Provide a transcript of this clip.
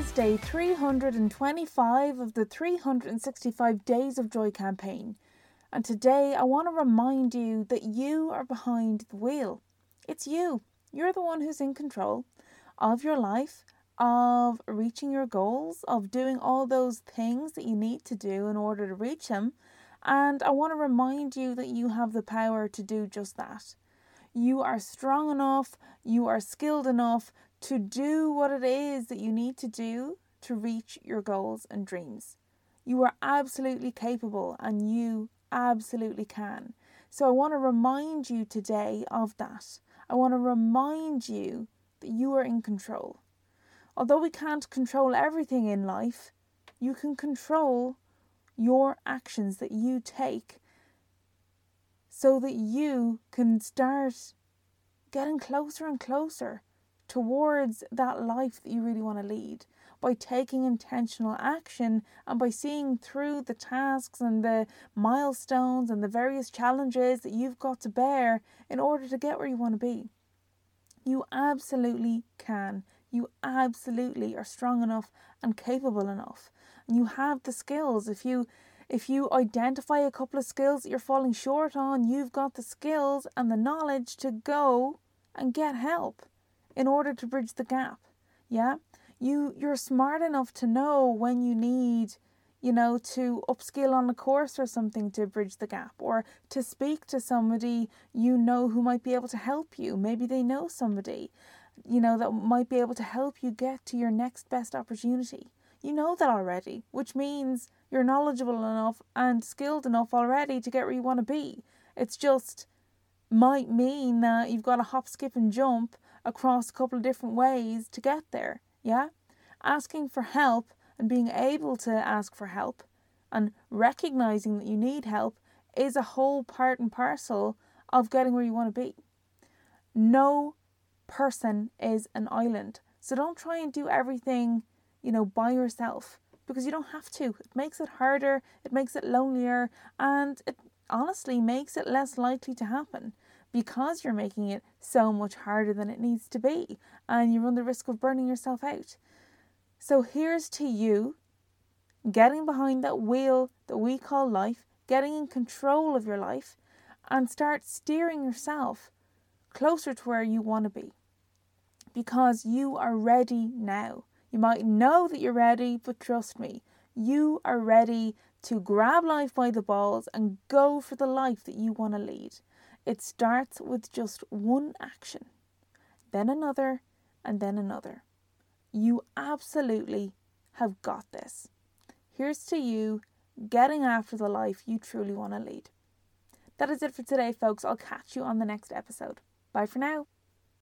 day 325 of the 365 Days of Joy campaign. And today I want to remind you that you are behind the wheel. It's you. You're the one who's in control of your life, of reaching your goals, of doing all those things that you need to do in order to reach them. And I want to remind you that you have the power to do just that. You are strong enough, you are skilled enough to do what it is that you need to do to reach your goals and dreams. You are absolutely capable and you absolutely can. So I want to remind you today of that. I want to remind you that you are in control. Although we can't control everything in life, you can control your actions that you take so that you can start getting closer and closer towards that life that you really want to lead by taking intentional action and by seeing through the tasks and the milestones and the various challenges that you've got to bear in order to get where you want to be. You absolutely can. You absolutely are strong enough and capable enough. And you have the skills. If you if you identify a couple of skills that you're falling short on, you've got the skills and the knowledge to go and get help in order to bridge the gap. Yeah? You you're smart enough to know when you need you know, to upskill on a course or something to bridge the gap, or to speak to somebody you know who might be able to help you. Maybe they know somebody, you know, that might be able to help you get to your next best opportunity. You know that already, which means you're knowledgeable enough and skilled enough already to get where you want to be. It's just might mean that you've got to hop, skip, and jump across a couple of different ways to get there. Yeah? Asking for help and being able to ask for help and recognizing that you need help is a whole part and parcel of getting where you want to be. No person is an island. So don't try and do everything, you know, by yourself because you don't have to. It makes it harder, it makes it lonelier, and it honestly makes it less likely to happen because you're making it so much harder than it needs to be, and you run the risk of burning yourself out. So here's to you getting behind that wheel that we call life, getting in control of your life, and start steering yourself closer to where you want to be. Because you are ready now. You might know that you're ready, but trust me, you are ready to grab life by the balls and go for the life that you want to lead. It starts with just one action, then another, and then another. You absolutely have got this. Here's to you getting after the life you truly want to lead. That is it for today, folks. I'll catch you on the next episode. Bye for now.